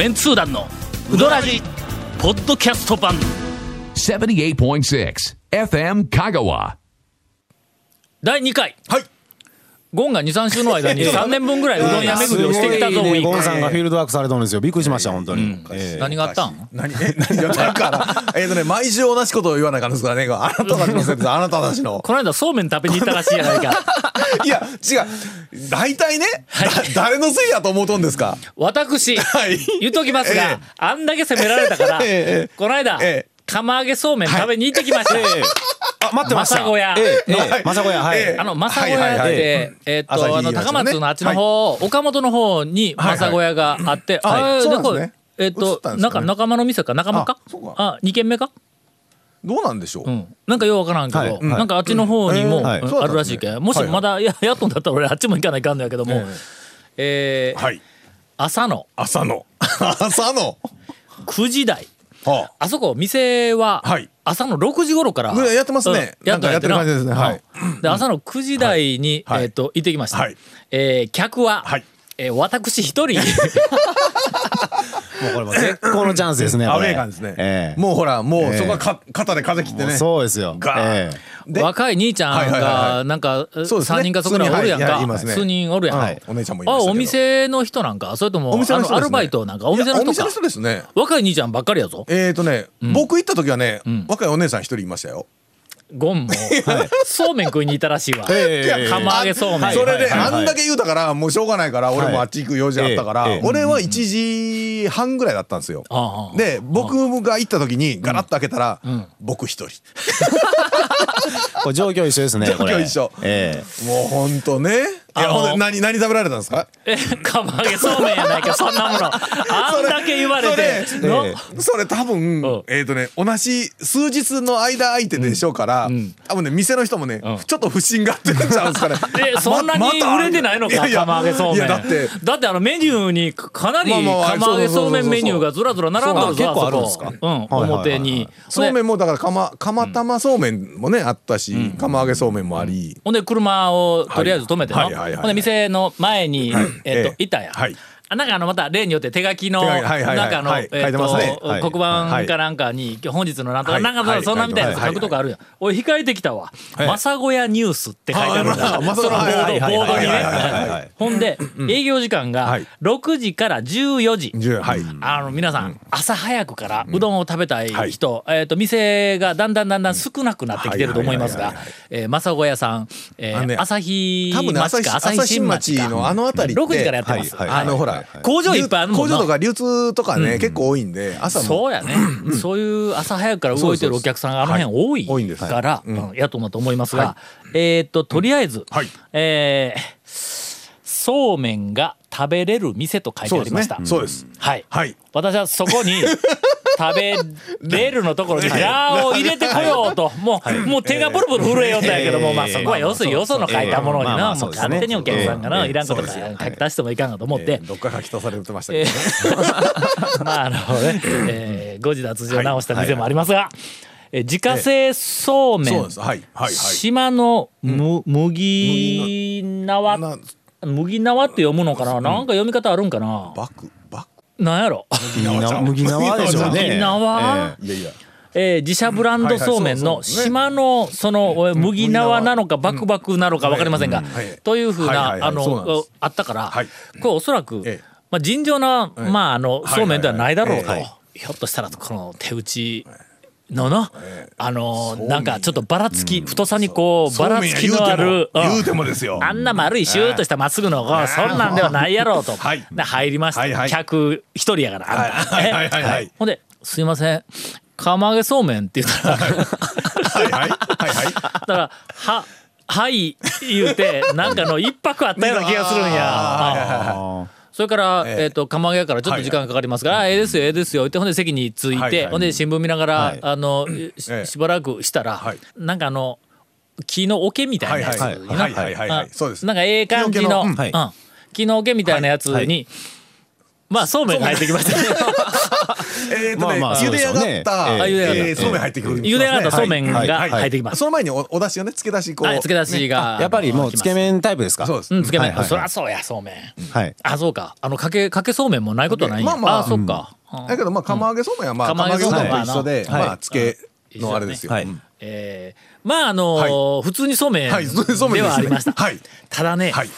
メンツー団のウドラジポッドキャスト版78.6 FM Kagawa. 第2回はい。ゴンが23週の間に 3年分ぐらいうどん屋巡りをしてきたぞウィークゴンさんがフィールドワークされたんですよ。びっくりしました本当に、ええ。何があったん？何？え 何がだから、えっとね、毎週同じことを言わないかんですからね。あなたたちのせいです。あなたたちの。この間そうめん食べに行ったらしいやないか。いや、違う。大体ね、だ誰のせいやと思うとんですか？私、はい。言っときますが、ええ。あんだけ責められたから、ええ。この間、ええ。釜揚げそうめん食べに行ってきました、あ待ってました。正小屋えええはい。え正小屋はい、ええ。あの、正小屋って、えーっと、あの、高松のあっちの方、岡本の方にはいはい。正小屋があって、はい。あーそうなんですね。これえーっと、なんか仲間の店か？仲間か？あそうか。あ、2軒目か？どうなんでしょう、うん。なんかようわからんけど、はい。うん。なんかあっちの方にも、あるらしいけん。もしまだややっとんだったら俺あっちも行かないかんのやけども、えーはい。朝の。朝の。朝の。9時台。はあそこ店ははい朝の6時頃から、うんやってますね。うん。やってる感じですね。はい。うん。で朝の9時台に、はい。えっ、と行ってきました。はい。えー客は、はい。えー私一人 もうこれもう絶好のチャンスですねアウェー感ですね。ええ。もうほら、もうええ。そこはか肩で風切ってね。そうですよ。若い兄ちゃんがいなんかそうですね。3人かそこらいおるやんか。数人おるやん、はいお姉ちゃんもいまあお店の人なんか？それともあのアルバイトなんか？お店の人か？お店の人ですね。若い兄ちゃんばっかりやぞ。えーとね、僕行った時はね、ん。若いお姉さん一人いましたよ。ゴンも、そうめん食いに行ったらしいわ、釜揚げそうめん、それで、はいはいはいあんだけ言うたから、もうしょうがないから、俺もあっち行く用事あったから、俺は1時半ぐらいだったんですよ。で、僕が行った時にガラッと開けたら、僕一人。状況一緒ですね状況一緒。えもうほんとね。いや、ほんで何、何食べられたんですか？え釜揚げそうめんやないかそんなもの。あんだけ言われて。そのえそれ多分、うん。えっ、とね、同じ数日の間相手でしょうから、多分ね、店の人もね、ん。ちょっと不審がってるんちゃうんですかね。え そんなに売れてないのか、釜揚げそうめん。いや、だって、だってあのメニューにかなり釜揚げそうめんメニューがずらずら並んどるぞそう結構あるんあですか？うんはいはいはい表に。そうめんもだから釜釜玉そうめんもねあったし、釜揚げそうめんもあり、ほんで車をとりあえず止めての、はいはいはいはいほんで店の前に、えっ、と、ええ。いたんや。はい。あなんかあのまた例によって手書きのなんかあの、はいえっ、と、はい黒板かなんかに本日のなんとか、はいなんかそ,、んなみたいなや書くとこあるやん。俺控えてきたわ。はいまさごやニュースって書いてあるんだ。そのボード、にね。ほんで、営業時間がはい。6時から14時。10はい、あの皆さん、朝早くからうどんを食べたいはい。人、えっ、と店がだんだんだんだん少なくなってきてると思いますがえー正小屋さん、え朝日多分ね町か朝日新町か。のあの辺りって6時からやってます。あのほら、はい工場いっぱいあるもんな。工場とか流通とかね、結構多いんで朝も。そうやね、そういう朝早くから動いてるお客さんがあの辺多いから、うんやと思うと思いますが、えーっととりあえず、はい。えーそうめんが食べれる店と書いてありました。そうです、はい、はい。私はそこに 食べれるのところに「ラーを入れてこようと、もう、もう手がブルブル震えよったんやけども、えー。まあそこは要するによその書いたものにな、もう勝手にお客さんがな、えー。いらんこと書き出してもいかんかと思って、どっか書き足されてましたけえど まああのね、えー、誤字脱字を直した店もありますが、えー自家製そうめん、そうです。はい。はい。はい。島のむ、麦縄な麦縄って読むのかな、なんか読み方あるんかな？バク。バなんやろ？麦縄麦縄でしょうね。麦縄クいやいや。えー自社ブランドそうめんの島のそのえー麦縄なのかバクバクなのか分かりませんが、はい。というふうなあのあったから、はい。これおそらく、ええ。まあ、尋常な、まあ、あのそうめんではないだろうと、ひょっとしたらこの手打ちのな、あのなんかちょっとばらつき、太さにこうばらつきのある言うてもですよ。あんな丸いシューッとしたまっすぐのこうそんなんではないやろうと、はい。で入りました、はいはい。客一人やからあんた、はいはいはいはいえほんで「すいません。釜揚げそうめん」って言ったらはいはいはいはい。だから「ははい」言うてなんかの一泊あったような気がするんや。あそれから、ええ。えっと釜揚げやからちょっと時間かかりますから「あええですよええですよ」ってほんで席に着いて、ほんで新聞見ながら、はい。あの しばらくしたら、はい。なんかあの木の桶みたいなやつ、なんかええ感じの木の桶みたいなやつに、まあそうめんが入ってきましたね。えっとねまあ茹で上がったええあ茹で上がった。えーそうめん入ってくる茹で上がったそうめんが入ってきます。その前におお出汁をねつけ出しこう。はい、つけ出しが、やっぱりもうつけ麺タイプですか？そうです。うん、つけ麺、はいはいはい。そりゃそうや、そうめん。はい。あ、そうか。あの、かけ、かけそうめんもないことはない。んや。まあまあ。そっか。うん。だけどまあ釜揚げそうめんはまあ釜揚げ釜揚げそうめんと一緒ではい。まあつけのあれですよ。はい。うん。えーまあ、あのー普通にそうめんはいそうめんですね。ではありました。はい。ただね、はい。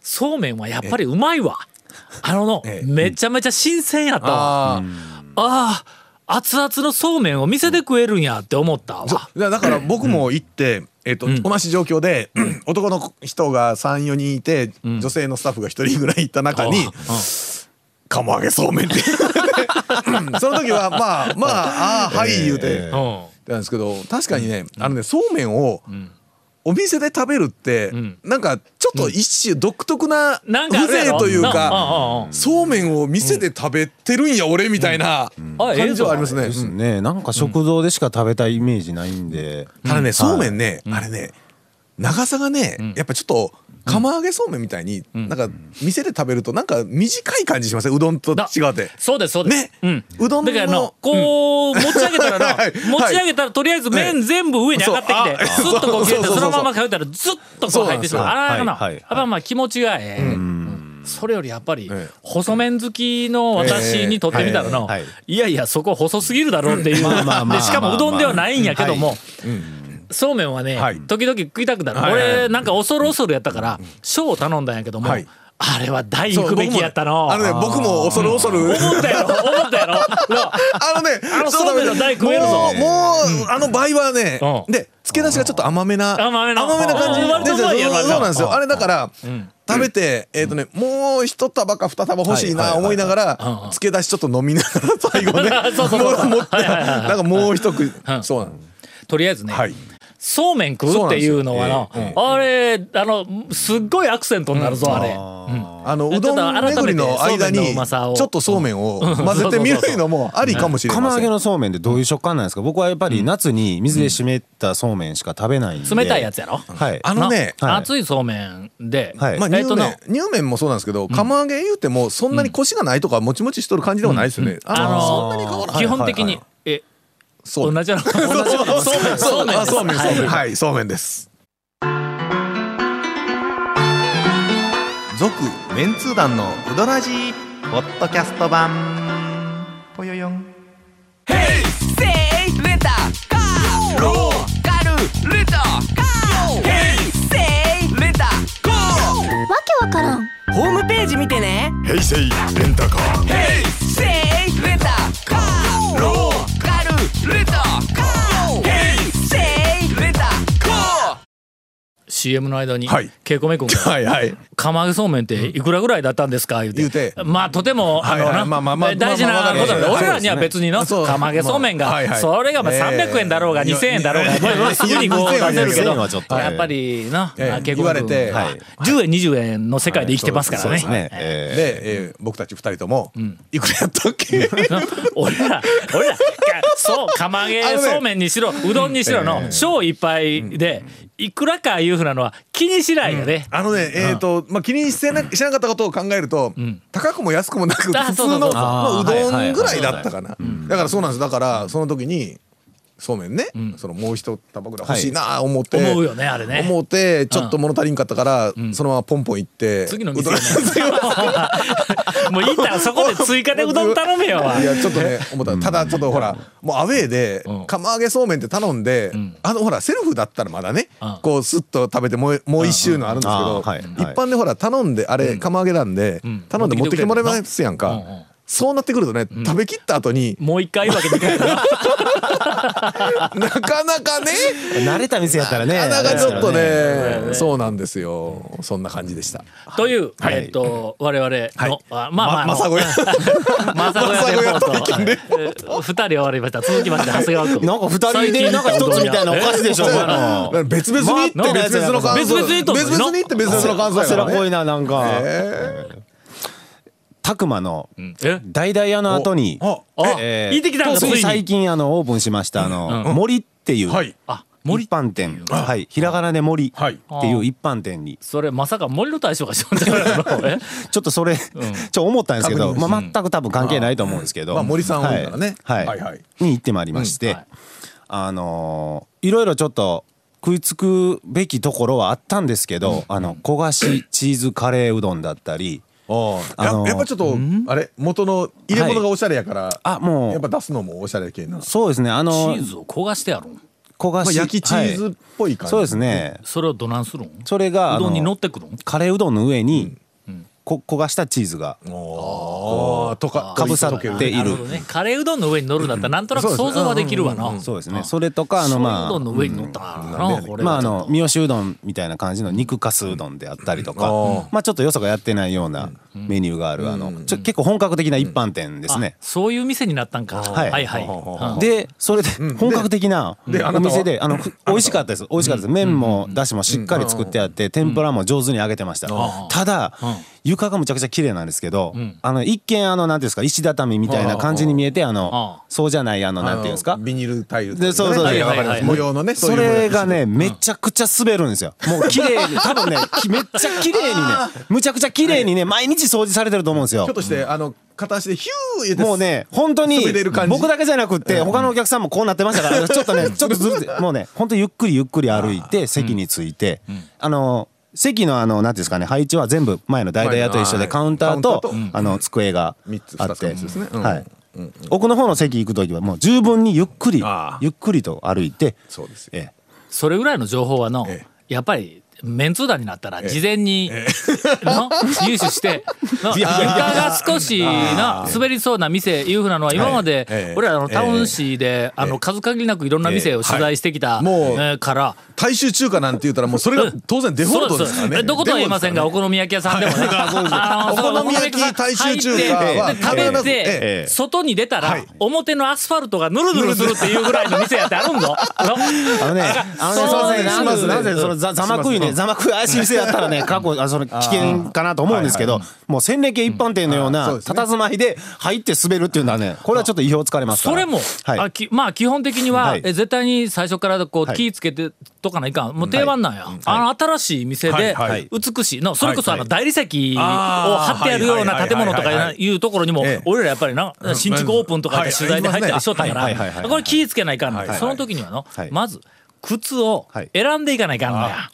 そうめんはやっぱりうまいわ。あのの、ええ。めちゃめちゃ新鮮やったわ。あああ、熱々のそうめんを店で食えるんやって思ったわ。だから僕も行ってえっと同じ状況で 男の人が34人いて女性のスタッフが1人ぐらいいた中に釜揚げそうめんってうん。その時はまあまあああはい言うてうん。なんですけど確かにねあのねそうめんをお店で食べるってん。なんかちょっと一種独特な風情というなかそうめんを店で食べてるんや俺みたいな感じはありますね。ですうんね。なんか食堂でしか食べたイメージないんで。ただねそうめんねあれね長さがねやっぱちょっと釜揚げそうめんみたいになんか店で食べるとなんか短い感じしません？うどんと違って。そうです、そうです。ね。うん。うどんのだからの、こう、持ち上げたらな はい、持ち上げたらとりあえず麺全部上に上がってきて、スッとこう切れて、そのままかけたらずっとこう入ってしまう。あらな、はいはい。やっぱまあ気持ちがええ。うん。それよりやっぱりええ。細麺好きの私にとってみたらのはいやいやそこ細すぎるだろうっていう。でしかもうどんではないんやけども。はそうめんはねはい。時々食いたくなる。はい俺なんか恐る恐るやったから小を頼んだんやけどもはい。あれは大行くべきやったの。あのね僕も恐る恐る。思ったやろ？思ったやろ？な あのね、あのそうめんの台食えるぞ。もう、もう、あの場合はね、うん。で、付け出しがちょっと甘めな、甘めの。な感じ。うん割とうまいやろそうなんですよ。うん。あれだから、食べて、えっとね、もう一束か二束欲しいな思いながら、付け出しちょっと飲みながら最後ね、持って、なんかもう一口うん、そうなの。とりあえずねはい。そうめん食う？っていうのはな。あれあのすっごいアクセントになるぞあれ。あの、うどん巡りの間に、うまさを。ちょっとそうめんを混ぜてみるのもありかもしれません。釜揚げのそうめんってどういう食感なんですか？僕はやっぱり夏に水で締めたそうめんしか食べないんで。冷たいやつやろ？はい。あのね、はい。熱いそうめんで、はい。まあ、乳麺、乳麺もそうなんですけど、釜揚げ言うても、そんなにコシがないとか、もちもちしとる感じではないですよね。ああの、そんのなに変わらない。基本的に、はいはいえそう同じやろ同じそうめんそうめんあそうめん、そうめん。はいはい、そうめんです。続、メンツー団のうどらじポッドキャスト版。ぽよよん。わけわからんホームページ見てね。平成レンタカーヘイセイ CM の間に、はい。ケイコメ君がはいはい。釜揚げそうめんっていくらぐらいだったんですか？言うて。言うて。まあとてもあのはいはい。なまあまあまあ大事なことだまあ俺らには別にの釜揚げそうめんがはいはい。それがまあええ300円だろうが2000円だろうがすぐにこう出せるけ2000どやっぱりなええケイコメ君言われてははい。10円20円の世界で生きてますからね。ですね。えで、えー僕たち二人とも、いくらやったっけ？俺ら俺らかそう釜揚げそうめんにしろうどんにしろの小一杯でいくらかいうふうなのは気にしないよね。あのね、えっ、と、まあ、気にしてなしなかったことを考えると、高くも安くもなく、あ普通のまあうどんぐらいだったかな。だからそうなんです。だから、その時に、そうめんね、そのもう一束ぐらい欲しいな思って、思うよねあれね。思ってちょっと物足りんかったから、そのままポンポン行って。次の店うどんもういいったらそこで追加でうどん頼めよ。いやちょっとね思った。ただちょっとほらもうアウェーでうん。釜揚げそうめんって頼んで、あのほらセルフだったらまだね、うん。こうスッと食べてもうもう一周のあるんですけど、はいはい。一般でほら頼んであれ釜揚げなんで、ん。頼んで持ってきてもらいますやんか、うんうんそうなってくるとね、食べきった後にもう一回わけにいかないな。なかなかね慣れた店やったらねなかなかちょっとねね。そうなんですよ。そんな感じでした。という、えっと我々の、あまあまあままさごや。まさごやレポートまさごや体験レポえー二人終わりました。続きまして長谷川君。なんか二人でなんか一つみたいなおかしいでしょ別々に行ってまあ別々の感想。別々に行っとんの別々に行って別々の感想やからね。汗らこいななんか。たくまのえ？大々屋の後にああえー言ってきたんだついに。つい最近あのオープンしましたあの森っていうはい。あ森。一般店。はい。ひらがなで森はい。っていう一般店に。それまさか森の大将がしょんじゃないの え？ちょっとそれ、ちょっと思ったんですけど、まあ、全く多分関係ないと思うんですけど、まあ森さん多いからね。はい、はい。はいに行ってまいりまして、はい。あのーいろいろちょっと食いつくべきところはあったんですけど、あの焦がしチーズカレーうどんだったりああのややっぱちょっとあれ？元の入れ物がおしゃれやから、あもう。やっぱ出すのもおしゃれ系な、そうですねあチのーズを焦がしてやるんまあ、焦がし、焼きチーズっぽい感じ、はい。そうですね。それをどなんするん？それがうどんに乗ってくるん？カレーうどんの上に、こ焦がしたチーズが。ああとかかぶさっている。ね。カレーうどんの上に乗るんだったらなんとなく想像はできるわな。そうですね。それとかあのまあうどんの上に乗ったまああの三好うどんみたいな感じの肉かすうどんであったりとか、まあちょっとよそがやってないようなメニューがあるあのちょ結構本格的な一般店ですね。そういう店になったんか。はい。はいはい。うん。でそれで本格的なお店であのふ美味しかったです。美味しかったです。麺もだしもしっかり作ってあって天ぷらも上手に揚げてました。ただ床がむちゃくちゃ綺麗なんですけどあの一見あのなんていうんですか石畳みたいな感じに見えてあのあ。そうじゃないあのなんていうんですか？ビニールタイルでそうそうはいはいわかりますはい。模様のねそれがねめちゃくちゃ滑るんですよ。もう綺麗に 多分ねきめっちゃ綺麗にね むちゃくちゃ綺麗にね毎日掃除されてると思うんですよ。ひょっとしてあの片足でヒュー言ってもうね本当に僕だけじゃなくって他のお客さんもこうなってましたからちょっとねちょっとずれてもうね本当ゆっくりゆっくり歩いて席に着いてあの席のあのなんていうんですかね配置は全部前の大々屋と一緒ではいカウンターとあの机が三つあって。はい。奥の方の席行く時はもう十分にゆっくりああ。ゆっくりと歩いてそうですよ。ええ。それぐらいの情報はのえ。やっぱりメンツー団になったら事前にの入手して の床が少しな滑りそうな店いうふうなのは今までええ。俺らあのタウン市であの数限りなくいろんな店を取材してきたから。大衆中華なんて言ったらもうそれが当然デフォルトですからね。どことは言いませんがお好み焼き屋さんでもね。お好み焼き大衆中華は食べてえ外に出たらはい表のアスファルトがヌルヌルするっていうぐらいの店やってあるんぞ。あのね、あすね、しますなんで、そのざ、ざまくい。ね、ざまくい怪しい店やったらね、過去、あ、その危険かなと思うんですけど。もう洗礼系一般店のような、佇まいで入って滑るっていうのはね、これはちょっと意表つかれますから。それも、はい。あきまあ基本的には、はい。え絶対に最初からこう、はい。気ぃつけてとかないかん。もう定番なんや、あの新しい店で美しい。のそれこそあのはい。大理石を張ってあるような建物とかいうところにもええ。俺らやっぱりな新築オープンとかで取材で入ったりしとったかはい。はい。はい。はい。らこれ気ぃつけないかんの。はい。はい。その時にはのはい。まず靴を選んでいかないかんのや。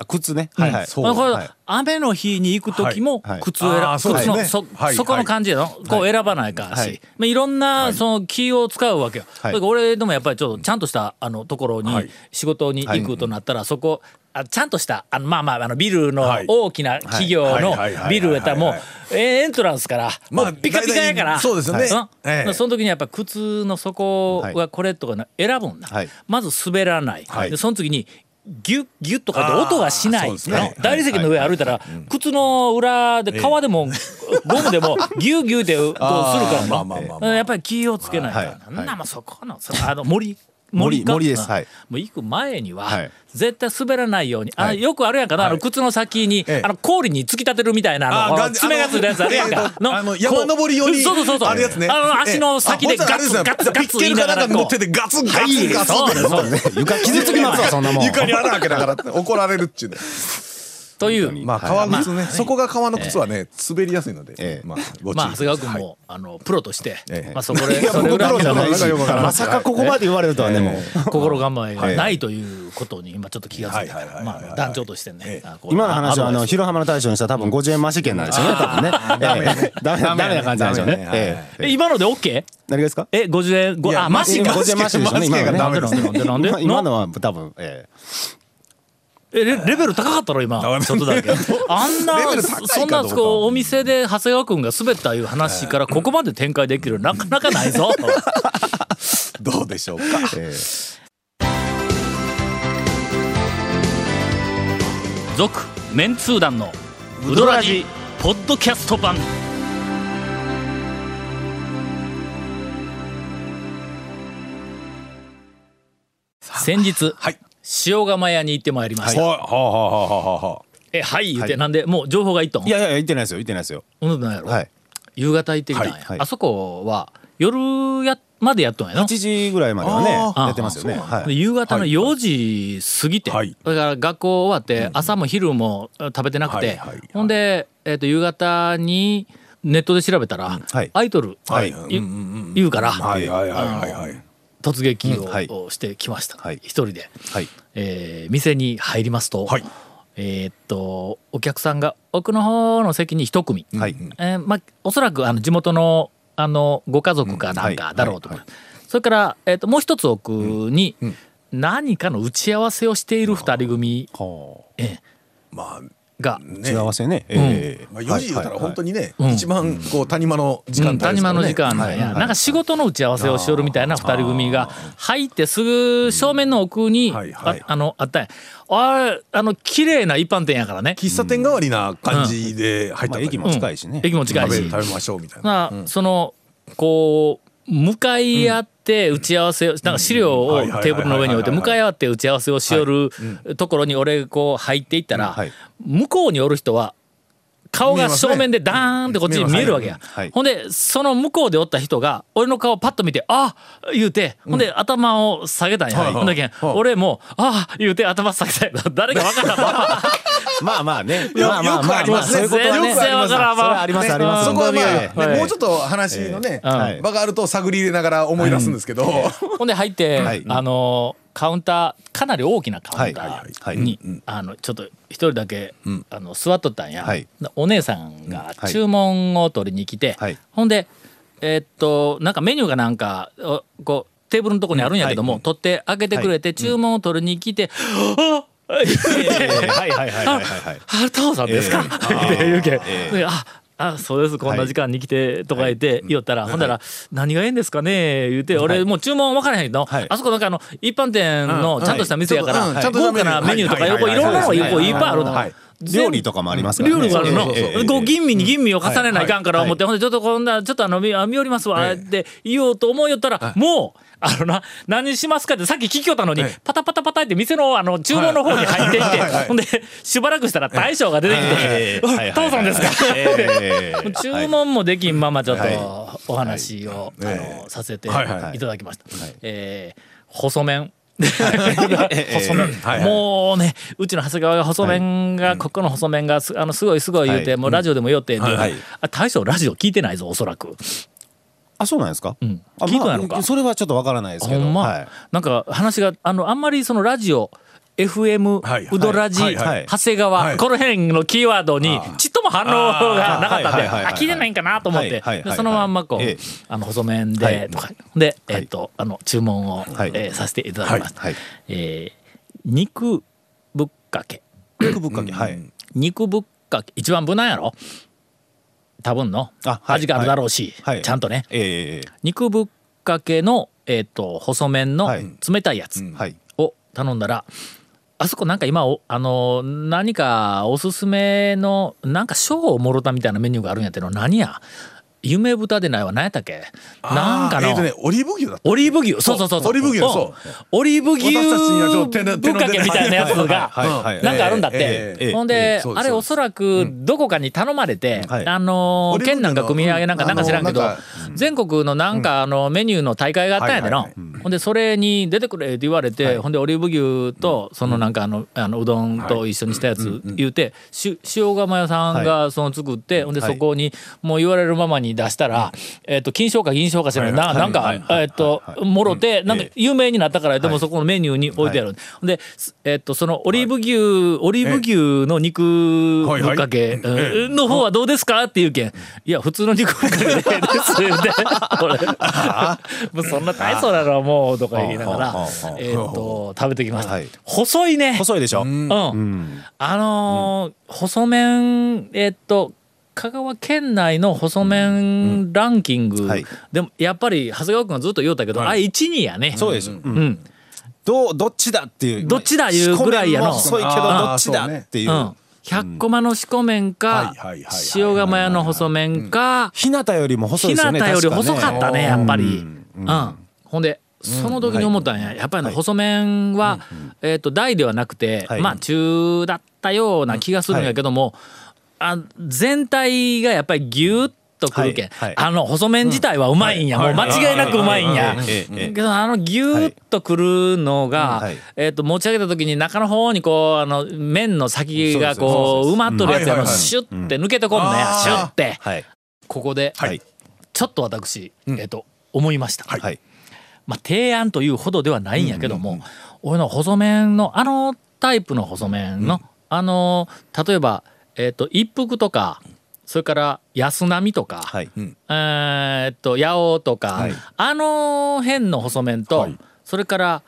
あ靴ね。はいはい。そうまあこれはい。雨の日に行く時もはい。はい靴を選あーそうですね。靴のそはい。そこの感じやのこう選ばないかんはい。しまあいろんなその気を使うわけよ。はい。だから俺でもやっぱりちょっとちゃんとしたあのところにはい。仕事に行くとなったらそこあちゃんとしたあのまあまああのビルのはい。大きな企業のはい。はい。はい。ビルやったらもうエントランスからもまあうピカピカやから。そうですよね。ん。ええ。その時にやっぱ靴の底がこれとかな選ぶんだ。はい。まず滑らない。はい。でその次にギュッギュッとかって音がしないね。の大理石の上歩いたら靴の裏で革でもゴムでもギュッギュッってこうするからやっぱり気をつけないかはい。らなんなもうそこのそあの森森か？森です。はい。もう行く前にははい。絶対滑らないようにあはい。よくあるやんかなあの靴の先にええ。あの氷に突き立てるみたいなあの爪がついたやつあるやんか。あのあの山登り用にそうそうそうそう。あるやつね。あの足の先でガツガツガツピッケルかなんかこう。乗っててガツンガツンガツンって床傷つきますわ、そんなもん。床に穴開けながら。怒られるっちゅうねという。まあ革靴ねそこが革の靴はね滑りやすいのでええ。まあまあ長谷川君はい。もあのプロとしてええ。まあそこでそれぐらいじゃないしのまさかここまで言われるとはね、も。う。心構えがないということに今ちょっと気がついたまあ団長としてね今の話は、あの、広浜の大将にしたら多分50円増し券なんですよね、多分ね。ダメ。な感じなんですよね。ええ。え今ので OK? 何がですか？え50円？あマシか。マシ50円増しですなんでなんでなんで？今のは多分、ええレレベル高かったろ今？ちょっとだけ。あんなそんなこうお店で長谷川君が滑ったいう話からここまで展開できるなかなかないぞ。どうでしょうか？ええ。続メンツー団のウドラジポッドキャスト版。先日、はい塩釜屋に行ってまいりました、はあはあはあはあはあ。えはい言って、なんでもう情報がいっとんいやいや、言ってないですよ、言ってないですよ。うんなんやろ、はい。夕方行ってきたんや、はいはい。あそこは夜やまでやっとんやの8時ぐらいまではねやってますよね。はでい夕方の4時過ぎて、はい。だから学校終わって朝も昼も食べてなくて、はいはいはい。ほんで、えー、と夕方にネットで調べたら、はい。アイドル、はい。言言うから、はいはいはいはいはい突撃を,、うんはい。してきました、はい。一人で、はい。えー店に入りますと、はい。えーっとお客さんが奥の方の席に一組、はい。えーまあ、おそらくあの地元のあのご家族かなんかだろうとか、それから、えー、ともう一つ奥に何かの打ち合わせをしている二人組、はえまあーが、あ幸せね。ええ。まあ4時言うたら本当ににねうん。一番こう谷間の時間帯うん谷間の時間なんや、はい。なんか仕事の打ち合わせをしよるみたいな二人組が入ってすぐ正面の奥に、ああのあったん。やあれあの綺麗な一般店やからね。喫茶店代わりな感じで入ったまあ駅も近いしね。駅も近いし。食べ食べましょうみたいな。まあ、そのこう向かい合って打ち合わせを、なんか資料をテーブルの上に置いて向かい合って打ち合わせをしよるところに俺こう入っていったら、はい。向こうにおる人は顔が正面でダーンってこっちに見えるわけや、はい。ほんでその向こうでおった人が俺の顔パッと見て「あ言うてほんで頭を下げたんや、はいほんだけん俺も「あ言うて頭下げたんや。誰か分からんまま まあまあね。よまあまあよくまありますね。そういうことはね。全然わからんそれはあります。ありますそこはまあ、ねはい。もうちょっと話のね、はい。場があると探り入れながら思い出すんですけど、ほんで入って、はい。あのカウンターかなり大きなカウンタはいーに、あのちょっと一人だけ、あの座っとったんや、はい。お姉さんがはい。注文を取りに来て、はい。ほんでえーっとなんかメニューがなんかおこうテーブルのとこにあるんやけども、取って開けてくれて、注文を取りに来て「あええはいはいはいはいはいはい。あタオさんですか?」って言うけん、えあそうです。こんな時間に来てとか言って言おったら、ほんだら「何がええんですかね?」言うて俺もう注文分からへんけど、はい。あそこなんかあの一般店のちゃんとした店やから、豪華なメニューとか横い。ろんなのが横いっぱいあるの。はい。料理とかもありますからね。料理があるの、こう吟味に吟味を重ねないかんから思って、ほんでちょっとこんなちょっとあの見見よりますわって言おうと思いよったら、もうあのな何しますかってさっき聞きよったのに、パタパタパタって店のあの注文の方に入っていって、ほんでしばらくしたら大将が出てきてええ。はいはい「父さんですか?」ええ。注文もできんままちょっとはい。お話を、はい。あのさせてはいただきました。えー細麺。え細麺、もうねうちの長谷川が細麺が、ここの細麺がすあのすごいすごい言うて、はい。もうラジオでも言おって、あ大将ラジオ聞いてないぞおそらく。あそうなんですか？ん。あ聞いたのか？まあそれはちょっとわからないですけほんま、どはい。なんか話があのあんまりそのラジオ FM、はいウドラジ、はいはい。長谷川、はい。この辺のキーワードにちっとも反応がなかったんで、あ聞いてないんかなと思って、そのまんまこう、ええ。あの細麺で、はい。とか。で、えっ、とあの注文を、はい。えーさせていただきました。はい。えー肉ぶっかけ。肉ぶっかけはい。肉ぶっかけ。一番無難やろ？多分の、味があるだろうし、はい。ちゃんとね。ええ肉ぶっかけの、えー、と細麺のはい。冷たいやつはい。を頼んだら、あそこなんか今おあの何かおすすめのなんか賞をもろたみたいなメニューがあるんやっての何や？夢豚でないわ。何やったっけ？なんかの、えーとねオリーブ牛だった。オリーブ牛そうそうそう。そうオリーブ牛ん。そう。オリーブ牛ぶっかけみたいなやつがなんかあるんだって、ほんで、あれおそらくどこかに頼まれて、はい。あの県なんか組み上げなんかうんなんか知らんけど、全国のなんかあのメニューの大会があったんやでの、ほんでそれに出てくれって言われて、ほんでオリーブ牛とそのなんかあのあのうどんと一緒にしたやつ言うて、し塩釜屋さんがその作って、ほんでそこにもう言われるままに出したら、えっと金賞か銀賞か知らないな、なんか、えっともろてなんか有名になったからでもそこのメニューに置いてある、で、えっとそのオリーブ牛、オリーブ牛の肉ぶっかけうん。の方はどうですか？って言うけん。いや普通の肉ぶっかけでですって俺もうそんな大層なのはもうとか言いながらえっと食べてきました、はい。細いね。細いでしょ。うん、うん。あのー細麺えっと香川県内の細麺ランキング、はい。でもやっぱり長谷川君がずっと言おうたけど、あれ12やね。そうですうん。うん。どうどっちだっていう。どっちだいうぐらいやの細いけどどっちだっていう。うん、100コマの四股麺か塩釜屋の細麺か日向よりも細い日向ですよねより細かったねやっぱり。うん。うん、ほんでその時に思ったんや、やっぱりね、細麺は、えっ、と大ではなくて、はい。まあ中だったような気がするんやけども、あ全体がやっぱりギュッとくるけん、はいはい。あの細麺自体はうまいんや、もう間違いなくうまいんや、けどあのギューッとくるのが、はい。えっと持ち上げた時に中の方にこうあの麺の先がこう埋まっとるやつやのシュッて抜けてこんのや、うん。シュッて、はい。ここで、はい。ちょっと私、えっと思いました、はい。まあ、提案というほどではないんやけども、俺の細麺のあのタイプの細麺の、あの例えば、えっと一服とかそれから安波とか、はい。えーっと八尾とか、はい。あの辺の細麺と、はい。それから、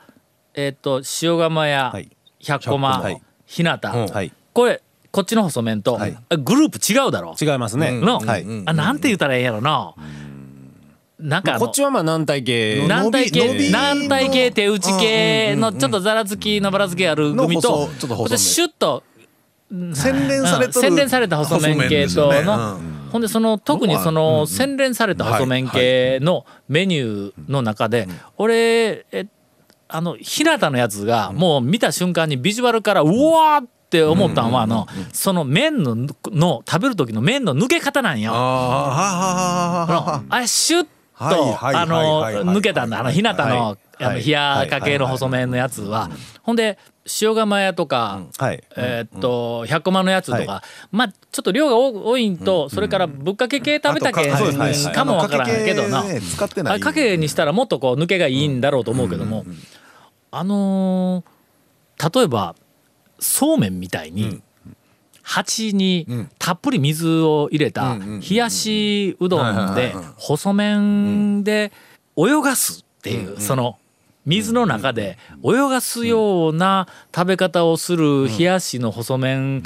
えーっと塩釜やはい。百駒、はい。日向、はい。これこっちの細麺と、はい。グループ違うだろ。違いますね。の、はい。あなんて言ったらええんやろな、なんかこっちはまあ軟体系。軟体系軟体系手打ち系のちょっとざらつきのばらつきある組とシュッと洗練されとる洗練された細麺系との、ね。ほんでその特にその洗練された細麺系のメニューの中で、俺えあの日向のやつがもう見た瞬間にビジュアルからうわーって思ったんはあのその麺のの食べる時の麺の抜け方なんよ。ああシュッはいとあの抜けたんだ。あの日向のはいあの冷やかけの細麺のやつは。ほんで塩釜屋とかはい。えーっと百駒のやつとはかまあちょっと量が多多いん。とそれからぶっかけ系食べたけうん。かもわからんけどな。かけ系ねあれかけにしたらもっとこう抜けがいいんだろうと思うけどもあのー例えばそうめんみたいに鉢にたっぷり水を入れた冷やしうどんで細麺で泳がすっていうその水の中で泳がすような食べ方をする冷やしの細麺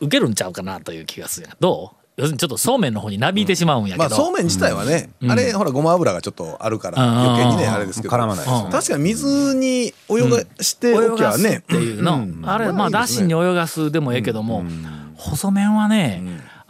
受けるんちゃうかなという気がするどう要するにちょっとそうめんの方になびいてしまうんやけど、まあそうめん自体はね、あれほらごま油がちょっとあるからうん。余計にねあれですけど。絡まないですよね確かに水に泳がしておきゃね、っていうの、あれまあだしに泳がすでもええけども、細麺はね、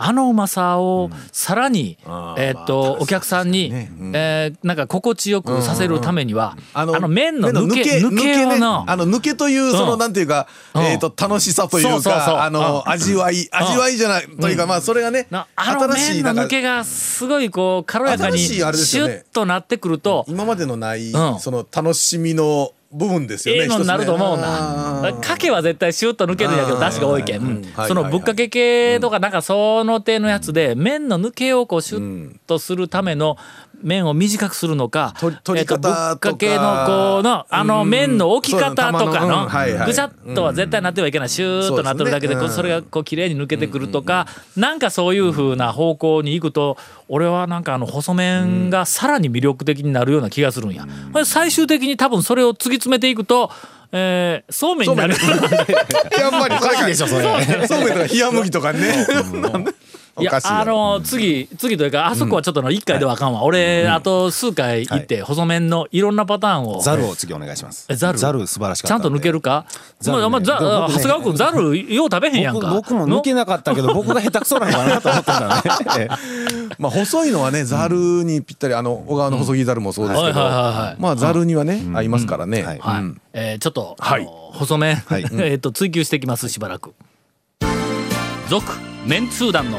あのうまさをさらに、えーっとお客さんに、えーなんか心地よくさせるためには、あの麺の抜け抜けをね。のあの抜けというその、うんなんていうか、うん。えっ、と楽しさというかあの、味わい味わいじゃない、というかまあそれがね、なあの麺の抜けがすごいこう軽やかにシュッとなってくると、今までのない、うん。その楽しみの部分ですよねええのになると思うな。かけは絶対シュッと抜けるんやけど、出汁が多いけん。そのぶっかけ系とかなんかその手のやつで、麺の抜けをこうシュッとするための麺を短くするのか、えっとぶっかけのこうの、あの麺の置き方とかのぐちゃっとは絶対なってはいけない。シューッとなってるだけで、それがこう綺麗に抜けてくるとか、なんかそういう風な方向に行くと、俺はなんかあの細麺がさらに魅力的になるような気がするんや。最終的に多分それを突き詰めていくと、えーそうめんになる。やっぱりそれかでしょそれ。そうめんとか冷や麦とかね。おいやあの次次というかあそこはちょっとの1回ではあかんわ、俺、あと数回行って細麺のいろんなパターンを。ザルを次お願いします。えザル？ザル素晴らしかったちゃんと抜けるか？長谷川君ザルよう食べへんやんか。僕僕も抜けなかったけど僕が下手くそなのかなと思ったんだね。ええ。まあ細いのはねざるにぴったりあの小川の細木ざるもそうですけど、まあざるにはね、合いますからね、えーちょっと、細麺、はい。えーと追求していきますしばらく「続・メンツー団の